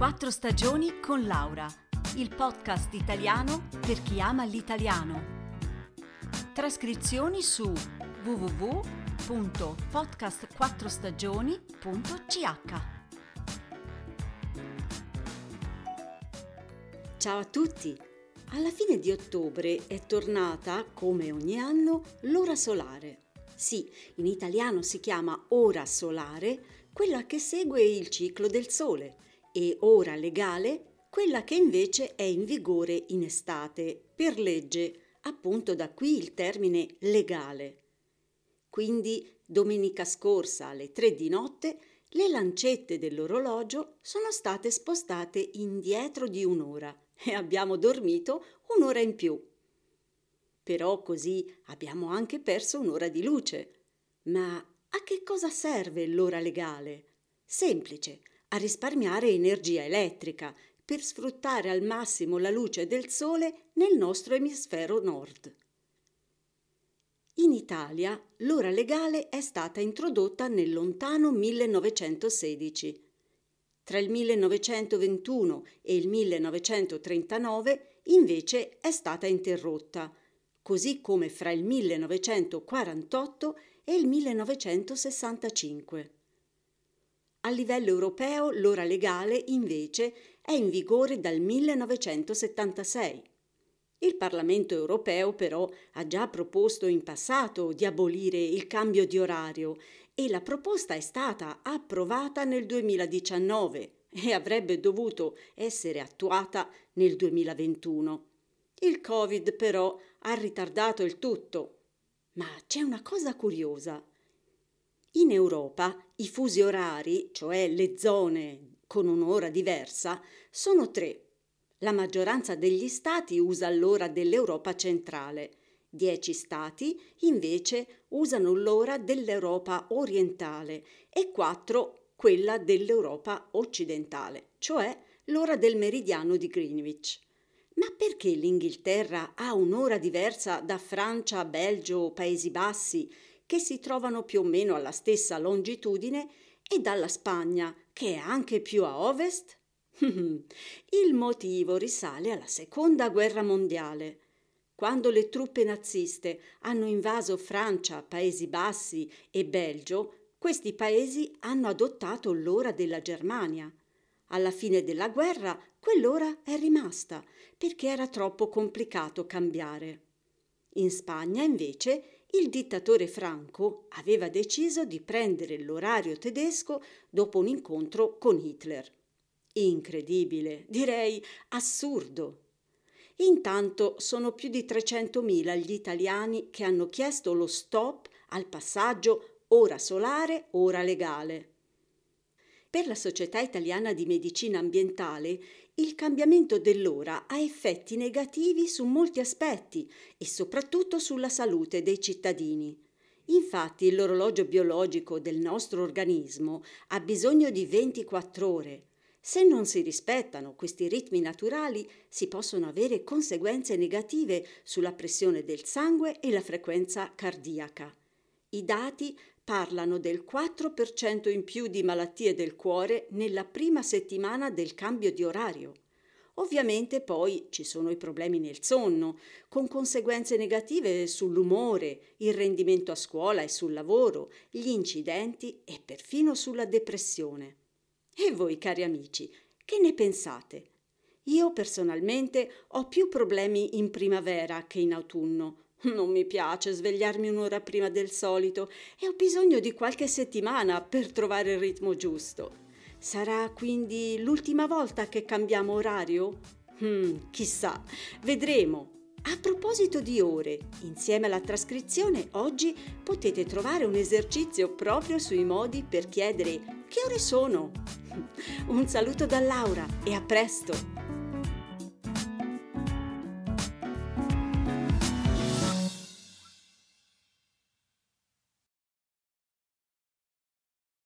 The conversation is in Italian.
Quattro stagioni con Laura, il podcast italiano per chi ama l'italiano. Trascrizioni su www.podcastquattrostagioni.ch Ciao a tutti! Alla fine di ottobre è tornata, come ogni anno, l'ora solare. Sì, in italiano si chiama ora solare, quella che segue il ciclo del Sole e ora legale quella che invece è in vigore in estate per legge, appunto da qui il termine legale. Quindi domenica scorsa alle tre di notte le lancette dell'orologio sono state spostate indietro di un'ora e abbiamo dormito un'ora in più. Però così abbiamo anche perso un'ora di luce. Ma a che cosa serve l'ora legale? Semplice, a risparmiare energia elettrica per sfruttare al massimo la luce del sole nel nostro emisfero nord. In Italia l'ora legale è stata introdotta nel lontano 1916. Tra il 1921 e il 1939 invece è stata interrotta, così come fra il 1948 e il 1965. A livello europeo l'ora legale invece è in vigore dal 1976. Il Parlamento europeo però ha già proposto in passato di abolire il cambio di orario e la proposta è stata approvata nel 2019 e avrebbe dovuto essere attuata nel 2021. Il Covid però ha ritardato il tutto. Ma c'è una cosa curiosa. In Europa i fusi orari, cioè le zone con un'ora diversa, sono tre. La maggioranza degli stati usa l'ora dell'Europa centrale. Dieci stati invece usano l'ora dell'Europa orientale e quattro quella dell'Europa occidentale, cioè l'ora del meridiano di Greenwich. Ma perché l'Inghilterra ha un'ora diversa da Francia, Belgio o Paesi Bassi che si trovano più o meno alla stessa longitudine, e dalla Spagna, che è anche più a ovest? Il motivo risale alla Seconda Guerra Mondiale. Quando le truppe naziste hanno invaso Francia, Paesi Bassi e Belgio, questi paesi hanno adottato l'ora della Germania. Alla fine della guerra quell'ora è rimasta perché era troppo complicato cambiare. In Spagna, invece, il dittatore Franco aveva deciso di prendere l'orario tedesco dopo un incontro con Hitler. Incredibile, direi assurdo. Intanto sono più di 300.000 gli italiani che hanno chiesto lo stop al passaggio ora solare, ora legale. Per la Società Italiana di Medicina Ambientale il cambiamento dell'ora ha effetti negativi su molti aspetti e soprattutto sulla salute dei cittadini. Infatti l'orologio biologico del nostro organismo ha bisogno di 24 ore. Se non si rispettano questi ritmi naturali si possono avere conseguenze negative sulla pressione del sangue e la frequenza cardiaca. I dati parlano del 4% in più di malattie del cuore nella prima settimana del cambio di orario. Ovviamente poi ci sono i problemi nel sonno, con conseguenze negative sull'umore, il rendimento a scuola e sul lavoro, gli incidenti e perfino sulla depressione. E voi, cari amici, che ne pensate? Io personalmente ho più problemi in primavera che in autunno, non mi piace svegliarmi un'ora prima del solito e ho bisogno di qualche settimana per trovare il ritmo giusto. Sarà quindi l'ultima volta che cambiamo orario? Hmm, chissà, vedremo. A proposito di ore, insieme alla trascrizione oggi potete trovare un esercizio proprio sui modi per chiedere che ore sono. Un saluto da Laura e a presto!